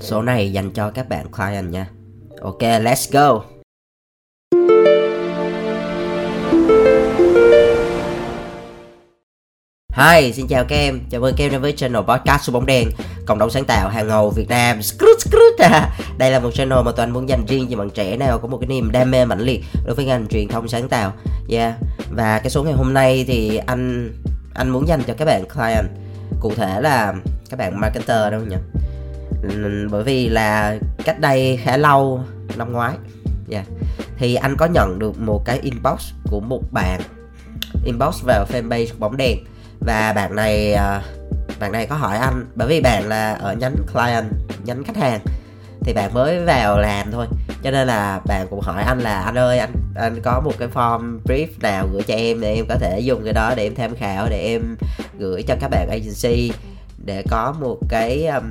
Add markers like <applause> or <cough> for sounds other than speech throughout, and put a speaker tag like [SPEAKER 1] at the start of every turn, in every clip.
[SPEAKER 1] số này dành cho các bạn client nha. Ok let's go. Hi, xin chào các em, chào mừng các em đến với channel podcast số bóng đèn Cộng đồng sáng tạo hàng ngầu Việt Nam. <laughs> Đây là một channel mà toàn muốn dành riêng cho bạn trẻ nào có một cái niềm đam mê mãnh liệt đối với ngành truyền thông sáng tạo. Yeah, và cái số ngày hôm nay thì anh anh muốn dành cho các bạn client. Cụ thể là các bạn marketer đâu nhỉ? Bởi vì là cách đây khá lâu, năm ngoái. Yeah, Thì anh có nhận được một cái inbox của một bạn Inbox vào fanpage bóng đèn. Và bạn này à, bạn này có hỏi anh bởi vì bạn là ở nhánh client nhánh khách hàng thì bạn mới vào làm thôi. Cho nên là bạn cũng hỏi anh là anh ơi anh anh có một cái form brief nào gửi cho em để em có thể dùng cái đó để em tham khảo để em gửi cho các bạn agency để có một cái um,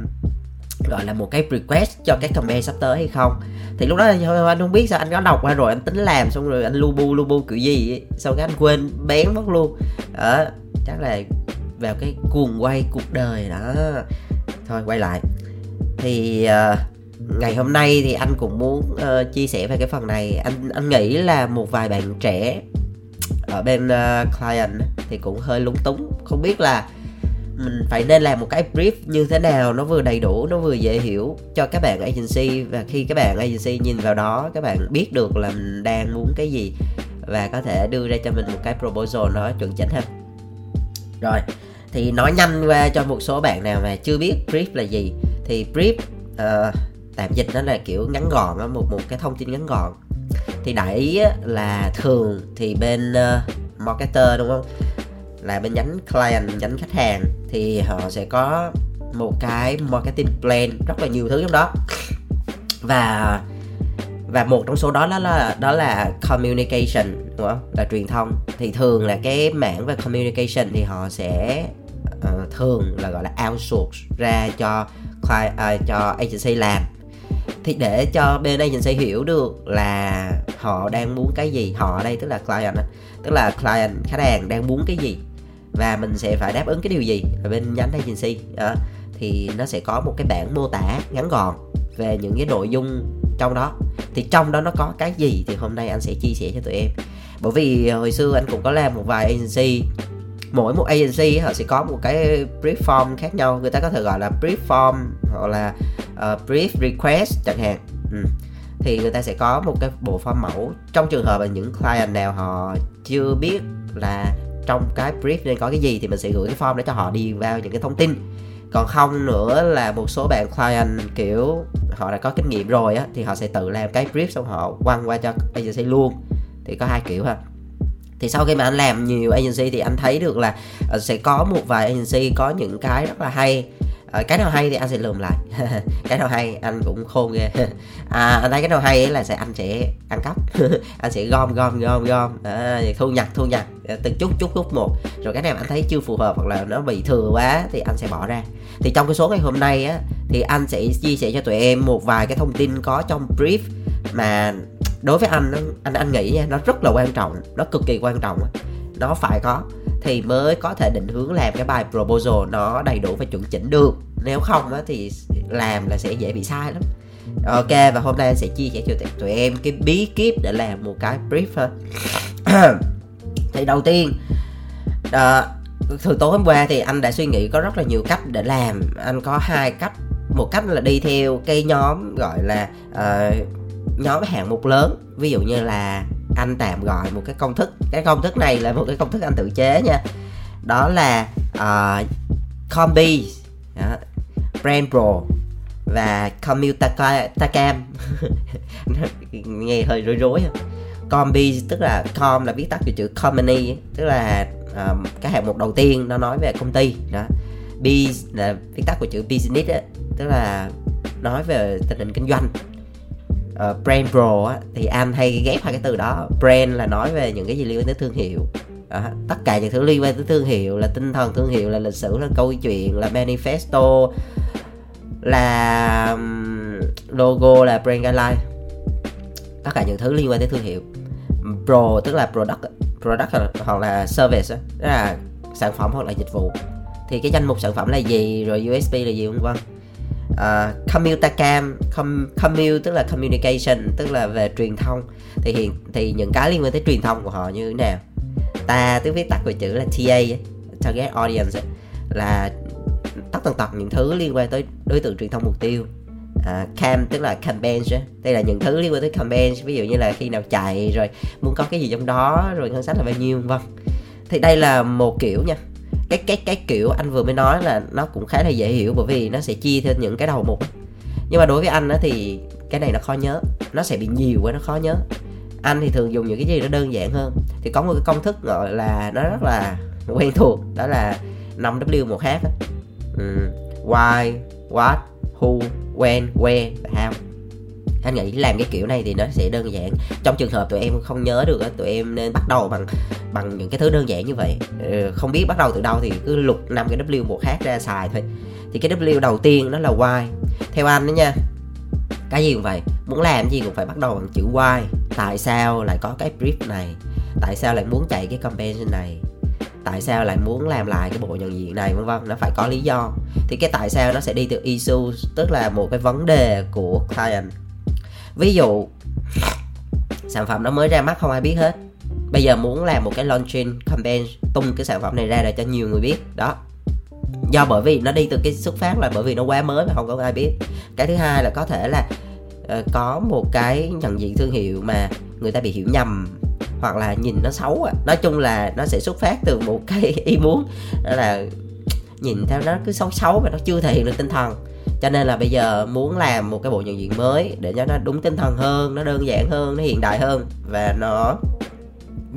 [SPEAKER 1] gọi là một cái request cho cái comment sắp tới hay không. Thì lúc đó anh không biết sao anh có đọc qua rồi anh tính làm xong rồi anh lu bu lu bu kiểu gì sau cái anh quên bén mất luôn. Đó chắc là vào cái cuồng quay cuộc đời đó. Thôi quay lại. Thì uh, ngày hôm nay thì anh cũng muốn uh, chia sẻ về cái phần này. Anh anh nghĩ là một vài bạn trẻ ở bên uh, client thì cũng hơi lúng túng. Không biết là mình phải nên làm một cái brief như thế nào nó vừa đầy đủ nó vừa dễ hiểu cho các bạn agency. Và khi các bạn agency nhìn vào đó các bạn biết được là mình đang muốn cái gì và có thể đưa ra cho mình một cái proposal nó chuẩn chỉnh hơn. Rồi thì nói nhanh qua cho một số bạn nào mà chưa biết brief là gì. Thì brief uh, tạm dịch nó là kiểu ngắn gọn một một cái thông tin ngắn gọn. Thì đại ý là thường thì bên uh, marketer đúng không? Là bên nhánh client nhánh khách hàng thì họ sẽ có một cái marketing plan rất là nhiều thứ trong đó. Và và một trong số đó đó là đó là communication đúng không? Là truyền thông. Thì thường là cái mảng về communication thì họ sẽ uh, thường là gọi là outsource ra cho client, uh, cho agency làm. Thì để cho bên agency hiểu được là họ đang muốn cái gì họ ở đây tức là client tức là client khách hàng đang muốn cái gì và mình sẽ phải đáp ứng cái điều gì? Ở bên nhánh agency à, thì nó sẽ có một cái bản mô tả ngắn gọn về những cái nội dung trong đó. Thì trong đó nó có cái gì thì hôm nay anh sẽ chia sẻ cho tụi em. Bởi vì hồi xưa anh cũng có làm một vài agency. Mỗi một agency họ sẽ có một cái brief form khác nhau. Người ta có thể gọi là brief form hoặc là uh, brief request chẳng hạn. Ừ. thì người ta sẽ có một cái bộ form mẫu. Trong trường hợp là những client nào họ chưa biết là trong cái brief nên có cái gì thì mình sẽ gửi cái form để cho họ đi vào những cái thông tin. Còn không nữa là một số bạn client, kiểu, họ đã có kinh nghiệm rồi á, thì họ sẽ tự làm cái brief xong họ quăng qua cho agency luôn. Thì có hai kiểu ha. Thì sau khi mà anh làm nhiều agency thì anh thấy được là ờ, sẽ có một vài agency có những cái rất là hay à, cái nào hay thì anh sẽ lượm lại. <laughs> Cái nào hay anh cũng khôn ghê. <laughs> À, anh thấy cái nào hay ấy là sẽ anh sẽ ăn cắp. <laughs> Anh sẽ gom gom gom gom. À, thu nhặt thu nhặt. Ờ, từng chút chút chút một. Rồi cái nào anh thấy chưa phù hợp hoặc là nó bị thừa quá thì anh sẽ bỏ ra. Thì trong cái số ngày hôm nay á thì anh sẽ chia sẻ cho tụi em một vài cái thông tin có trong brief mà đối với anh anh anh nghĩ nha nó rất là quan trọng nó cực kỳ quan trọng nó phải có thì mới có thể định hướng làm cái bài proposal nó đầy đủ và chuẩn chỉnh được. Nếu không á thì làm là sẽ dễ bị sai lắm. Ok và hôm nay anh sẽ chia sẻ cho tụi em cái bí kíp để làm một cái brief <clears throat> thì đầu tiên ờ, đó, từ tối hôm qua thì anh đã suy nghĩ có rất là nhiều cách để làm. Anh có hai cách. Một cách là đi theo cái nhóm gọi là uh, nhóm hạng mục lớn. Ví dụ như là anh tạm gọi một cái công thức. Cái công thức này là một cái công thức anh tự chế nha. Đó là uh, combi đó, brand pro và commute <laughs> nghe hơi rối rối combi tức là com là viết tắt của chữ company tức là um, cái hạng mục đầu tiên nó nói về công ty đó. B là viết tắt của chữ business đó, tức là nói về tình hình kinh doanh uh, brand pro á, thì anh hay ghép hai cái từ đó. Brand là nói về những cái gì liên quan tới thương hiệu. Đó, tất cả những thứ liên quan tới thương hiệu là tinh thần thương hiệu là lịch sử là câu chuyện là manifesto là logo là brand guideline. Tất cả những thứ liên quan tới thương hiệu. Pro tức là product product hoặc là service đó là sản phẩm hoặc là dịch vụ. Thì cái danh mục sản phẩm là gì rồi USP là gì vân vân uh, communicam com, commu tức là communication tức là về truyền thông. Thì hiện thì những cái liên quan tới truyền thông của họ như thế nào? Ta tiếng viết tắt của chữ là TA target audience là tất tần tật những thứ liên quan tới đối tượng truyền thông mục tiêu. À, cam tức là campaign đây là những thứ liên quan tới campaign ví dụ như là khi nào chạy rồi muốn có cái gì trong đó rồi ngân sách là bao nhiêu vân. Thì đây là một kiểu nha cái cái cái kiểu anh vừa mới nói là nó cũng khá là dễ hiểu bởi vì nó sẽ chia theo những cái đầu mục. Nhưng mà đối với anh á thì cái này nó khó nhớ, nó sẽ bị nhiều quá, nó khó nhớ. Anh thì thường dùng những cái gì nó đơn giản hơn. Thì có một cái công thức gọi là nó rất là quen thuộc, đó là 5W1H ừ. why, what, who, when, where anh nghĩ làm cái kiểu này thì nó sẽ đơn giản. Trong trường hợp tụi em không nhớ được tụi em nên bắt đầu bằng bằng những cái thứ đơn giản như vậy. Ừ, không biết bắt đầu từ đâu thì cứ lục năm cái w một khác ra xài thôi. Thì cái w đầu tiên nó là why theo anh đó nha, cái gì cũng vậy. Muốn làm gì cũng phải bắt đầu bằng chữ why tại sao lại có cái brief này? Tại sao lại muốn chạy cái campaign này? Tại sao lại muốn làm lại cái bộ nhận diện này, vân vân? Nó phải có lý do. Thì cái tại sao nó sẽ đi từ issue tức là một cái vấn đề của client ví dụ sản phẩm nó mới ra mắt không ai biết hết. Bây giờ muốn làm một cái launching campaign tung cái sản phẩm này ra để cho nhiều người biết đó. Do bởi vì nó đi từ cái xuất phát là bởi vì nó quá mới mà không có ai biết. Cái thứ hai là có thể là uh, có một cái nhận diện thương hiệu mà người ta bị hiểu nhầm hoặc là nhìn nó xấu à. nói chung là nó sẽ xuất phát từ một cái <laughs> ý muốn đó là nhìn theo nó cứ xấu xấu mà nó chưa thể hiện được tinh thần cho nên là bây giờ muốn làm một cái bộ nhận diện mới để cho nó đúng tinh thần hơn nó đơn giản hơn nó hiện đại hơn và nó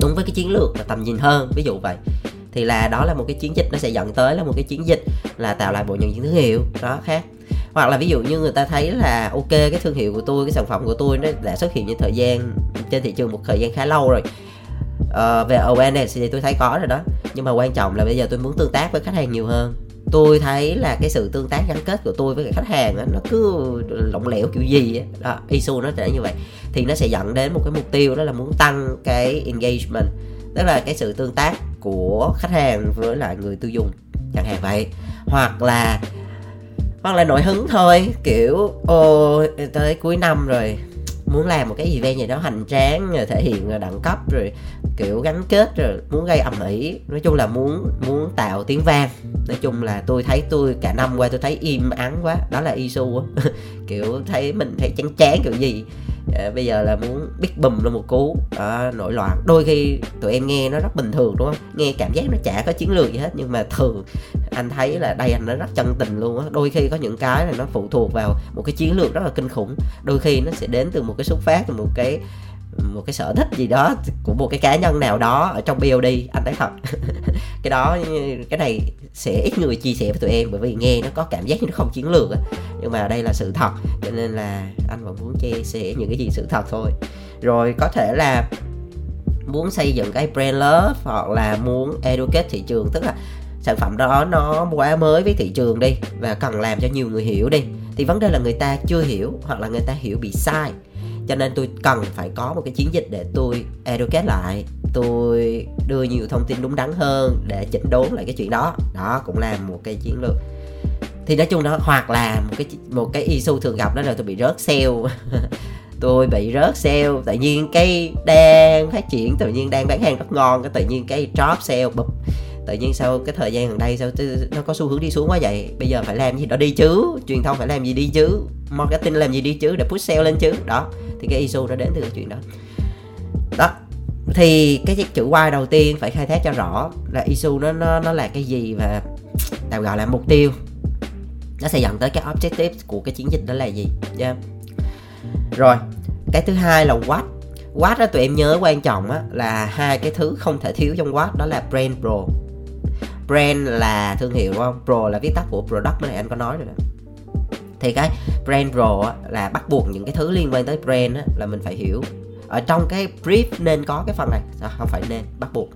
[SPEAKER 1] đúng với cái chiến lược và tầm nhìn hơn. Ví dụ vậy thì là đó là một cái chiến dịch nó sẽ dẫn tới là một cái chiến dịch là tạo lại bộ nhận diện thương hiệu đó khác. Hoặc là ví dụ như người ta thấy là ok cái thương hiệu của tôi cái sản phẩm của tôi nó đã xuất hiện trên thời gian trên thị trường một thời gian khá lâu rồi. Uh, về awareness thì tôi thấy có rồi đó. Nhưng mà quan trọng là bây giờ tôi muốn tương tác với khách hàng nhiều hơn tôi thấy là cái sự tương tác gắn kết của tôi với khách hàng đó, nó cứ lỏng lẻo kiểu gì đó, đó isu nó trở như vậy. Thì nó sẽ dẫn đến một cái mục tiêu đó là muốn tăng cái engagement tức là cái sự tương tác của khách hàng với lại người tiêu dùng chẳng hạn vậy. Hoặc là hoặc là nổi hứng thôi kiểu ô tới cuối năm rồi muốn làm một cái event gì đó hành tráng thể hiện đẳng cấp rồi kiểu gắn kết rồi muốn gây ầm ĩ. Nói chung là muốn muốn tạo tiếng vang. Nói chung là tôi thấy tôi cả năm qua tôi thấy im ắng quá. Đó là isu <laughs> kiểu thấy mình thấy chán chán kiểu gì. À, bây giờ là muốn biết bùm lên một cú. À, nổi loạn. Đôi khi tụi em nghe nó rất bình thường đúng không? Nghe cảm giác nó chả có chiến lược gì hết nhưng mà thường anh thấy là đây anh nó rất chân tình luôn á. Đôi khi có những cái là nó phụ thuộc vào một cái chiến lược rất là kinh khủng. Đôi khi nó sẽ đến từ một cái xuất phát từ một cái một cái sở thích gì đó của một cái cá nhân nào đó ở trong BOD anh thấy thật. <laughs> Cái đó, cái này sẽ ít người chia sẻ với tụi em bởi vì nghe nó có cảm giác như nó không chiến lược nhưng mà đây là sự thật, cho nên là anh vẫn muốn chia sẻ những cái gì sự thật thôi. Rồi có thể là muốn xây dựng cái brand love hoặc là muốn educate thị trường, tức là sản phẩm đó nó quá mới với thị trường đi và cần làm cho nhiều người hiểu đi. Thì vấn đề là người ta chưa hiểu hoặc là người ta hiểu bị sai cho nên tôi cần phải có một cái chiến dịch để tôi educate lại, tôi đưa nhiều thông tin đúng đắn hơn để chỉnh đốn lại cái chuyện đó. Đó cũng là một cái chiến lược. Thì nói chung đó, hoặc là một cái một cái issue thường gặp đó là tôi bị rớt sale. <laughs> Tôi bị rớt sale, tự nhiên cái đang phát triển, tự nhiên đang bán hàng rất ngon, cái tự nhiên cái drop sale, bụp. Tự nhiên sau cái thời gian gần đây sao nó có xu hướng đi xuống quá vậy? Bây giờ phải làm gì đó đi chứ, truyền thông phải làm gì đi chứ, marketing làm gì đi chứ để push sale lên chứ, đó thì cái issue nó đến từ cái chuyện đó. Đó, thì cái chữ why đầu tiên phải khai thác cho rõ là issue nó nó nó là cái gì và tạm gọi là mục tiêu. Nó sẽ dẫn tới cái objective của cái chiến dịch đó là gì? Yeah. rồi, cái thứ hai là what what đó tụi em nhớ quan trọng á là hai cái thứ không thể thiếu trong what đó là brand pro. Brand là thương hiệu đúng không? Pro là viết tắt của product này, anh có nói rồi đó thì cái brand pro là bắt buộc những cái thứ liên quan tới brand là mình phải hiểu. Ở trong cái brief nên có cái phần này à, không phải nên bắt buộc.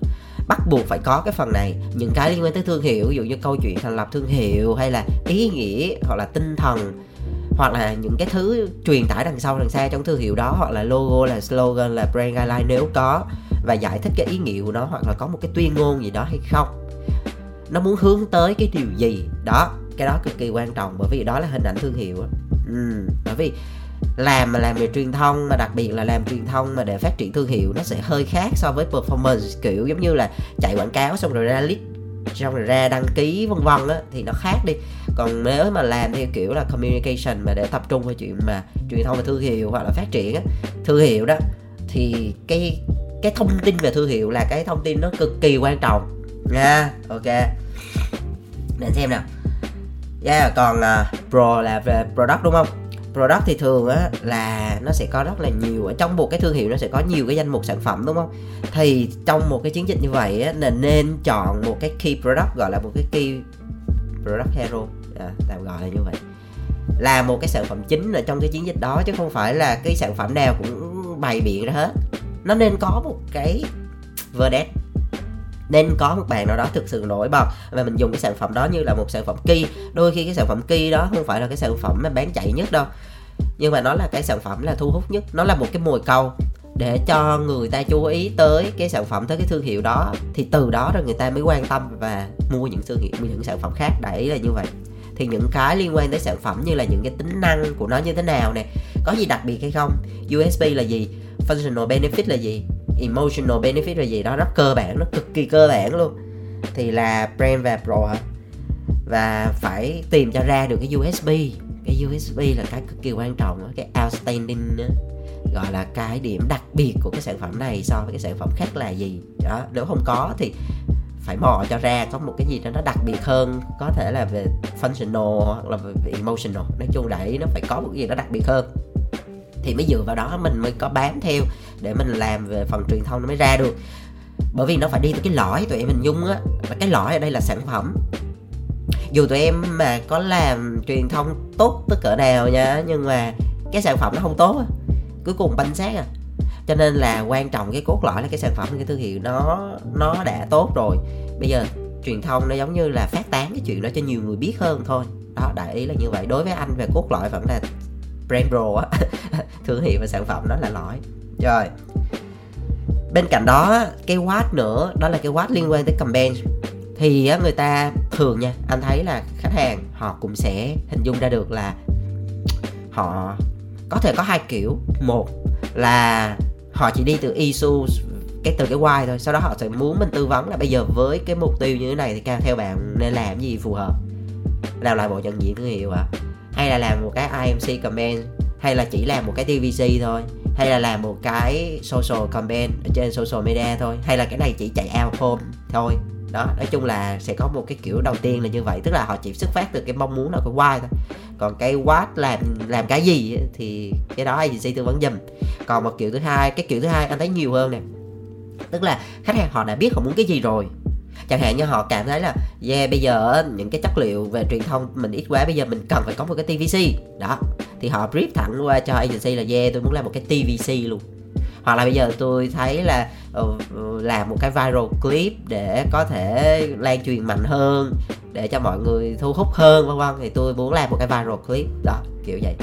[SPEAKER 1] Bắt buộc phải có cái phần này những cái liên quan tới thương hiệu ví dụ như câu chuyện thành lập thương hiệu hay là ý nghĩa hoặc là tinh thần hoặc là những cái thứ truyền tải đằng sau đằng xa trong thương hiệu đó hoặc là logo là slogan là brand guideline nếu có và giải thích cái ý nghĩa của nó hoặc là có một cái tuyên ngôn gì đó hay không. Nó muốn hướng tới cái điều gì? Đó cái đó cực kỳ quan trọng bởi vì đó là hình ảnh thương hiệu ừ, bởi vì làm mà làm về truyền thông mà đặc biệt là làm truyền thông mà để phát triển thương hiệu nó sẽ hơi khác so với performance kiểu giống như là chạy quảng cáo xong rồi ra list xong rồi ra đăng ký vân vân á thì nó khác đi. Còn nếu mà làm theo kiểu là communication mà để tập trung vào chuyện mà truyền thông và thương hiệu hoặc là phát triển á thương hiệu đó thì cái cái thông tin về thương hiệu là cái thông tin nó cực kỳ quan trọng nha. Ok. Để xem nào yeah, còn uh, pro là về product đúng không? Product thì thường á là nó sẽ có rất là nhiều ở trong một cái thương hiệu nó sẽ có nhiều cái danh mục sản phẩm đúng không? Thì trong một cái chiến dịch như vậy á là nên chọn một cái key product gọi là một cái key product hero. À, tạm gọi là như vậy. Là một cái sản phẩm chính ở trong cái chiến dịch đó chứ không phải là cái sản phẩm nào cũng bày biện ra hết. Nó nên có một cái verdict nên có một bạn nào đó thực sự nổi bật và mình dùng cái sản phẩm đó như là một sản phẩm key đôi khi cái sản phẩm key đó không phải là cái sản phẩm mà bán chạy nhất đâu. Nhưng mà nó là cái sản phẩm là thu hút nhất. Nó là một cái mồi câu để cho người ta chú ý tới cái sản phẩm, tới cái thương hiệu đó. Thì từ đó rồi người ta mới quan tâm và mua những thương hiệu những sản phẩm khác. Đại là như vậy. Thì những cái liên quan tới sản phẩm như là những cái tính năng của nó như thế nào nè. Có gì đặc biệt hay không? USP là gì? Functional benefit là gì? Emotional benefit là gì đó, rất cơ bản, nó cực kỳ cơ bản luôn. Thì là brand và pro hả? Và phải tìm cho ra được cái USB cái USB là cái cực kỳ quan trọng cái outstanding đó. gọi là cái điểm đặc biệt của cái sản phẩm này so với cái sản phẩm khác là gì? Đó, nếu không có thì phải mò cho ra, có một cái gì đó nó đặc biệt hơn, có thể là về functional hoặc là về emotional. Nói chung đấy nó phải có một cái gì đó đặc biệt hơn thì mới dựa vào đó mình mới có bám theo để mình làm về phần truyền thông nó mới ra được. Bởi vì nó phải đi từ cái lõi tụi em hình dung á, và cái lõi ở đây là sản phẩm. Dù tụi em mà có làm truyền thông tốt tới cỡ nào nha, nhưng mà cái sản phẩm nó không tốt á. Cuối cùng banh xác à. Cho nên là quan trọng cái cốt lõi là cái sản phẩm, cái thương hiệu nó nó đã tốt rồi. Bây giờ truyền thông nó giống như là phát tán cái chuyện đó cho nhiều người biết hơn thôi. Đó, đại ý là như vậy. Đối với anh về cốt lõi vẫn là brand pro á, <laughs> thương hiệu và sản phẩm đó là lõi. Rồi, bên cạnh đó, cái watch nữa, đó là cái watch liên quan tới campaign. Thì người ta thường nha, anh thấy là khách hàng họ cũng sẽ hình dung ra được là họ có thể có hai kiểu. Một là họ chỉ đi từ issue cái từ cái why thôi, sau đó họ sẽ muốn mình tư vấn là bây giờ với cái mục tiêu như thế này thì theo bạn nên làm gì phù hợp. Làm lại bộ nhận diện thương hiệu ạ? à? Hay là làm một cái IMC comment hay là chỉ làm một cái TVC thôi, hay là làm một cái social comment ở trên social media thôi, hay là cái này chỉ chạy out home thôi. Đó, nói chung là sẽ có một cái kiểu đầu tiên là như vậy, tức là họ chỉ xuất phát từ cái mong muốn là cái why thôi. Còn cái what làm làm cái gì thì cái đó agency tư vấn dùm còn một kiểu thứ hai, cái kiểu thứ hai anh thấy nhiều hơn nè. Tức là khách hàng họ đã biết họ muốn cái gì rồi chẳng hạn như họ cảm thấy là yeah bây giờ những cái chất liệu về truyền thông mình ít quá bây giờ mình cần phải có một cái tvc đó thì họ brief thẳng qua cho agency là yeah tôi muốn làm một cái tvc luôn. Hoặc là bây giờ tôi thấy là uh, làm một cái viral clip để có thể lan truyền mạnh hơn để cho mọi người thu hút hơn vân vân thì tôi muốn làm một cái viral clip. Đó kiểu vậy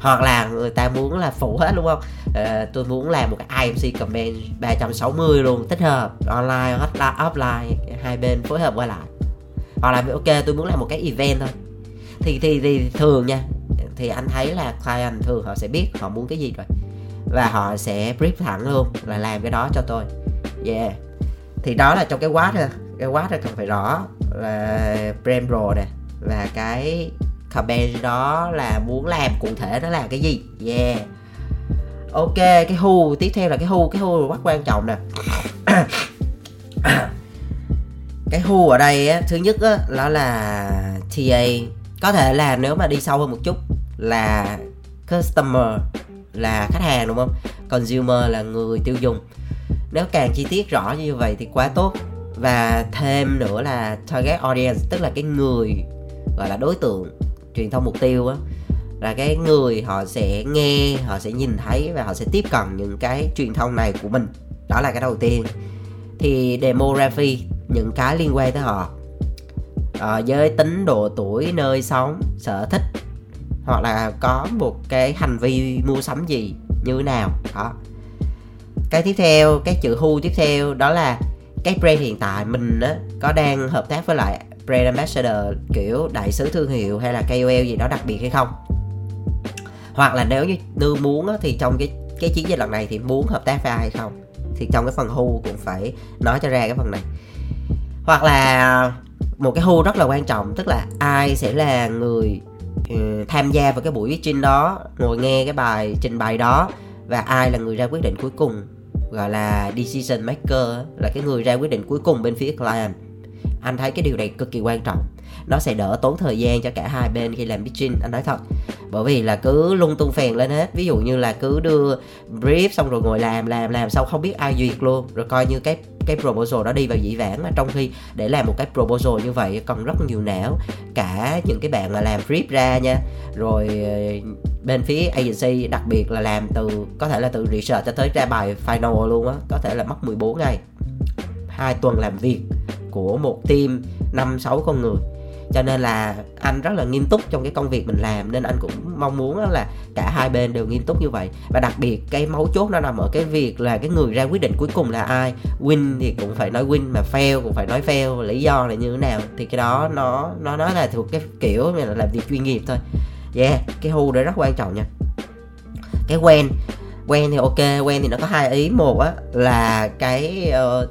[SPEAKER 1] hoặc là người ta muốn là phụ hết đúng không? À, tôi muốn làm một cái IMC comment 360 luôn tích hợp online offline hai bên phối hợp qua lại. Hoặc là ok tôi muốn làm một cái event thôi. Thì thì thì thường nha thì anh thấy là client thường họ sẽ biết họ muốn cái gì rồi. Và họ sẽ brief thẳng luôn là làm cái đó cho tôi. Yeah. Thì đó là trong cái quá thôi cái quá thôi cần phải rõ là brand pro nè và cái comment đó là muốn làm cụ thể đó là cái gì? Yeah. Ok cái who tiếp theo là cái who cái who rất quan trọng nè. <coughs> Cái who ở đây á, thứ nhất á, đó là TA. Có thể là nếu mà đi sâu hơn một chút là customer là khách hàng đúng không? Consumer là người tiêu dùng. Nếu càng chi tiết rõ như vậy thì quá tốt. Và thêm nữa là target audience tức là cái người gọi là đối tượng truyền thông mục tiêu á là cái người họ sẽ nghe họ sẽ nhìn thấy và họ sẽ tiếp cận những cái truyền thông này của mình. Đó là cái đầu tiên. Thì demography những cái liên quan tới họ. Ờ, à, giới tính độ tuổi nơi sống sở thích hoặc là có một cái hành vi mua sắm gì như thế nào. Đó. Cái tiếp theo cái chữ hu tiếp theo đó là cái brand hiện tại mình á, có đang hợp tác với lại brand ambassador kiểu đại sứ thương hiệu hay là KOL gì đó đặc biệt hay không? Hoặc là nếu như muốn thì trong cái cái chiến dịch lần này thì muốn hợp tác với ai hay không? Thì trong cái phần hu cũng phải nói cho ra cái phần này. Hoặc là một cái hu rất là quan trọng tức là ai sẽ là người uh, tham gia vào cái buổi pitching đó ngồi nghe cái bài trình bày đó và ai là người ra quyết định cuối cùng gọi là decision maker là cái người ra quyết định cuối cùng bên phía client anh thấy cái điều này cực kỳ quan trọng. Nó sẽ đỡ tốn thời gian cho cả hai bên khi làm pitching, anh nói thật. Bởi vì là cứ lung tung phèn lên hết. Ví dụ như là cứ đưa brief xong rồi ngồi làm làm làm xong không biết ai duyệt luôn. Rồi coi như cái cái proposal đó đi vào dĩ vãng mà trong khi để làm một cái proposal như vậy còn rất nhiều não. Cả những cái bạn mà làm brief ra nha. Rồi ờ, bên phía agency, đặc biệt là làm từ, có thể là từ research cho tới ra bài final luôn á. Có thể là mất 14 ngày. Hai tuần làm việc của một team năm sáu con người. Cho nên là anh rất là nghiêm túc trong cái công việc mình làm nên anh cũng mong muốn là cả hai bên đều nghiêm túc như vậy. Và đặc biệt cái mấu chốt nó nằm ở cái việc là cái người ra quyết định cuối cùng là ai. Win thì cũng phải nói win mà fail cũng phải nói fail. Lý do là như thế nào thì cái đó nó nó nó là thuộc cái kiểu là làm việc chuyên nghiệp thôi. Yeah cái hu đấy rất quan trọng nha. Cái quen quen thì ok quen thì nó có hai ý. Một á là cái uh,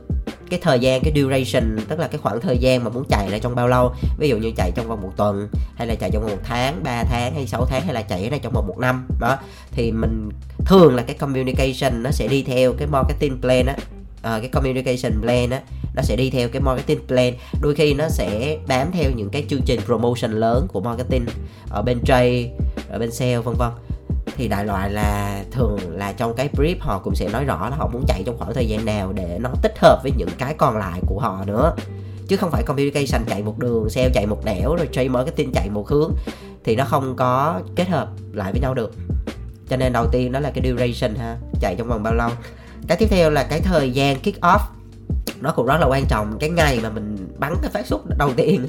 [SPEAKER 1] cái thời gian cái duration tức là cái khoảng thời gian mà muốn chạy là trong bao lâu? Ví dụ như chạy trong vòng một tuần hay là chạy trong vòng một tháng 3 tháng hay 6 tháng hay là chạy này trong vòng một năm đó. Thì mình thường là cái communication nó sẽ đi theo cái marketing plan á. À, cái communication plan á nó sẽ đi theo cái marketing plan. Đôi khi nó sẽ bám theo những cái chương trình promotion lớn của marketing ở bên trade ở bên sale vân vân thì đại loại là thường là trong cái brief họ cũng sẽ nói rõ là họ muốn chạy trong khoảng thời gian nào để nó tích hợp với những cái còn lại của họ nữa. Chứ không phải communication chạy một đường, sale chạy một nẻo, rồi trade marketing chạy một hướng, thì nó không có kết hợp lại với nhau được. Cho nên đầu tiên đó là cái duration ha, chạy trong vòng bao lâu. Cái tiếp theo là cái thời gian kick off, nó cũng rất là quan trọng. Cái ngày mà mình bắn cái phát xuất đầu tiên,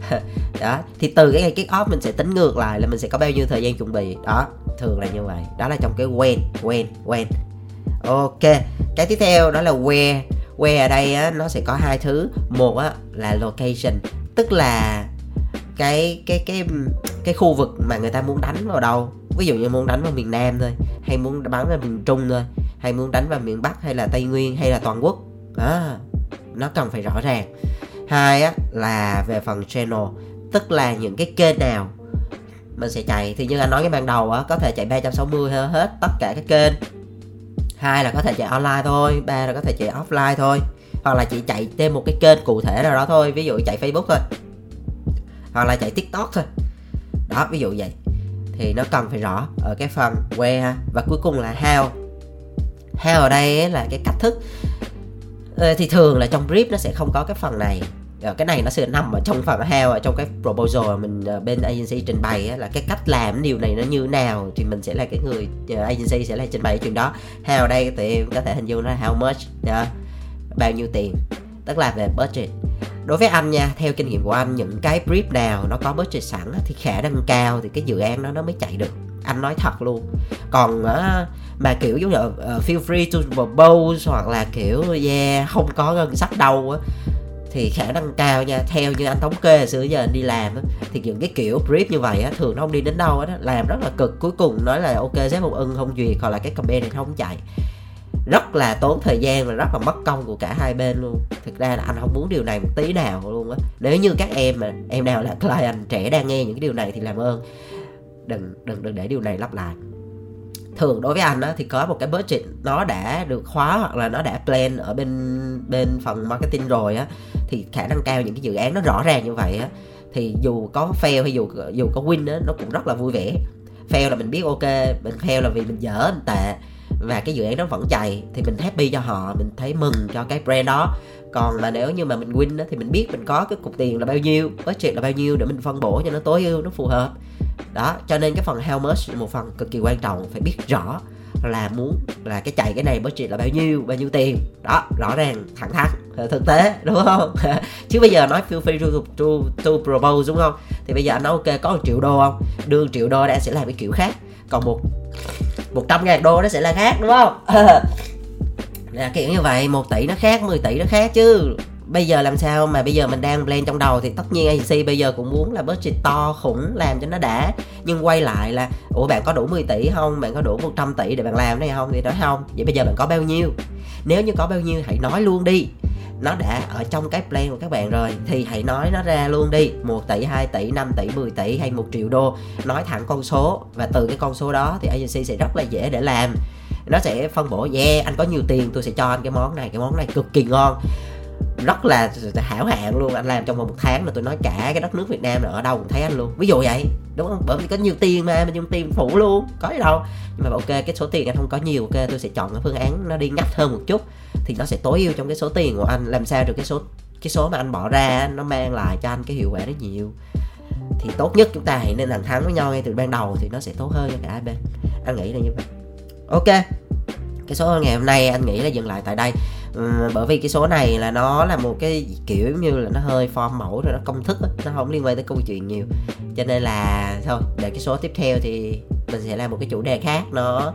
[SPEAKER 1] <laughs> đó, thì từ cái ngày kick off mình sẽ tính ngược lại là mình sẽ có bao nhiêu thời gian chuẩn bị, đó thường là như vậy. Đó là trong cái when when when. Ok cái tiếp theo đó là where. Where ở đây á, nó sẽ có hai thứ. Một á, là location tức là cái cái cái cái khu vực mà người ta muốn đánh vào đâu. Ví dụ như muốn đánh vào miền nam thôi hay muốn bắn vào miền trung thôi hay muốn đánh vào miền bắc hay là tây nguyên hay là toàn quốc. À, nó cần phải rõ ràng. Hai á là về phần channel tức là những cái kênh nào mình sẽ chạy. Thì như anh nói cái ban đầu á, có thể chạy 360 hết tất cả các kênh. Hai là có thể chạy online thôi, ba là có thể chạy offline thôi. Hoặc là chỉ chạy thêm một cái kênh cụ thể nào đó thôi, ví dụ chạy facebook thôi. Hoặc là chạy tiktok thôi. Đó, ví dụ vậy. Thì nó cần phải rõ ở cái phần where và cuối cùng là how. How ở đây là cái cách thức. Ờ, thì thường là trong brief nó sẽ không có cái phần này. Ờ, cái này nó sẽ nằm ở trong phần heo ở trong cái proposal mình ờ, bên agency trình bày là cái cách làm điều này nó như nào thì mình sẽ là cái người ờ, agency sẽ là trình bày chuyện đó. Heo đây thì em có thể hình dung là how much uh, bao nhiêu tiền. Tức là về budget. Đối với anh nha theo kinh nghiệm của anh những cái brief nào nó có budget sẵn thì khả năng cao thì cái dự án đó nó mới chạy được. Anh nói thật luôn. Còn uh, mà kiểu giống như uh, feel free to propose hoặc là kiểu yeah không có ngân sách đâu á thì khả năng cao nha. Theo như anh thống kê xưa giờ anh đi làm á, thì những cái kiểu brief như vậy á, thường nó không đi đến đâu á. Làm rất là cực. Cuối cùng nói là ok, sếp không ưng không duyệt, hoặc là cái campaign này không chạy. Rất là tốn thời gian và rất là mất công của cả hai bên luôn. Thực ra là anh không muốn điều này một tí nào luôn á. Nếu như các em mà, em nào là client trẻ đang nghe những cái điều này thì làm ơn. Đừng đừng đừng để điều này lặp lại. Thường đối với anh á, thì có một cái budget nó đã được khóa hoặc là nó đã plan ở bên bên phần marketing rồi á thì khả năng cao những cái dự án nó rõ ràng như vậy á thì dù có fail hay dù dù có win á nó cũng rất là vui vẻ. Fail là mình biết ok mình fail là vì mình dở mình tệ và cái dự án nó vẫn chạy thì mình happy cho họ mình thấy mừng cho cái brand đó. Còn mà nếu như mà mình win á, thì mình biết mình có cái cục tiền là bao nhiêu budget là bao nhiêu để mình phân bổ cho nó tối ưu nó phù hợp. Đó cho nên cái phần how much là một phần cực kỳ quan trọng phải biết rõ là muốn là cái chạy cái này budget là bao nhiêu bao nhiêu tiền. Đó rõ ràng thẳng thắn ờ, thực tế đúng không? <laughs> Chứ bây giờ nói feel free to, to, to propose đúng không? Thì bây giờ anh nói ok có một triệu đô không? Đưa triệu đô đã sẽ làm cái kiểu khác. Còn một một trăm ngàn đô nó sẽ là khác đúng không? <laughs> Là kiểu như vậy một tỷ nó khác 10 tỷ nó khác chứ bây giờ làm sao mà bây giờ mình đang plan trong đầu thì tất nhiên agency bây giờ cũng muốn là budget to khủng làm cho nó đã. Nhưng quay lại là, ủa, bạn có đủ 10 tỷ không? Bạn có đủ 100 tỷ để bạn làm này không? Thì nói, không. Vậy bây giờ bạn có bao nhiêu? Nếu như có bao nhiêu hãy nói luôn đi. Nó đã ở trong cái plan của các bạn rồi thì hãy nói nó ra luôn đi. 1 tỷ 2 tỷ 5 tỷ 10 tỷ hay 1 triệu đô. Nói thẳng con số và từ cái con số đó thì agency sẽ rất là dễ để làm. Nó sẽ phân bổ, yeah, anh có nhiều tiền, tôi sẽ cho anh cái món này, cái món này cực kỳ ngon rất là hảo hạn luôn. Anh làm trong vòng một tháng là tôi nói cả cái đất nước Việt Nam là ở đâu cũng thấy anh luôn. Ví dụ vậy, đúng không? Bởi vì có nhiều tiền mà mình dùng tiền phủ luôn, có gì đâu. Nhưng mà ok, cái số tiền anh không có nhiều, ok, tôi sẽ chọn cái phương án nó đi ngắt hơn một chút, thì nó sẽ tối ưu trong cái số tiền của anh. Làm sao được cái số cái số mà anh bỏ ra nó mang lại cho anh cái hiệu quả rất nhiều. Thì tốt nhất chúng ta hãy nên thẳng thắn với nhau ngay từ ban đầu thì nó sẽ tốt hơn cho cả hai bên. Anh nghĩ là như vậy. Ok, cái số ngày hôm nay anh nghĩ là dừng lại tại đây ừ, bởi vì cái số này là nó là một cái kiểu như là nó hơi form mẫu rồi nó công thức đó. nó không liên quan tới câu chuyện nhiều. Cho nên là thôi để cái số tiếp theo thì mình sẽ làm một cái chủ đề khác nó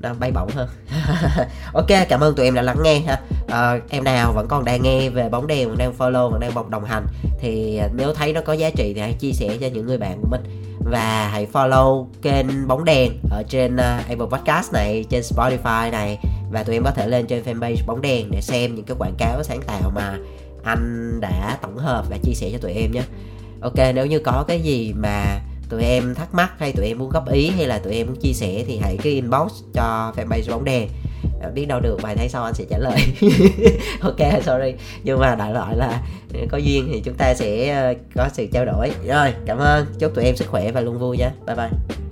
[SPEAKER 1] nó bay bổng hơn. <laughs> Ok cảm ơn tụi em đã lắng nghe ha. À, em nào vẫn còn đang nghe về bóng đèn vẫn đang follow vẫn đang bọc đồng hành thì nếu thấy nó có giá trị thì hãy chia sẻ cho những người bạn của mình. Và hãy follow kênh bóng đèn ở trên uh, Apple Podcast này trên Spotify này và tụi em có thể lên trên fanpage bóng đèn để xem những cái quảng cáo sáng tạo mà anh đã tổng hợp và chia sẻ cho tụi em nhé. Ok, nếu như có cái gì mà tụi em thắc mắc hay tụi em muốn góp ý hay là tụi em muốn chia sẻ thì hãy cứ inbox cho fanpage bóng đèn. Ờ, biết đâu được, vài tháng sau anh sẽ trả lời. <laughs> Ok, sorry. Nhưng mà đại loại là có duyên thì chúng ta sẽ ờ, có sự trao đổi. Rồi, cảm ơn. Chúc tụi em sức khỏe và luôn vui nha bye bye.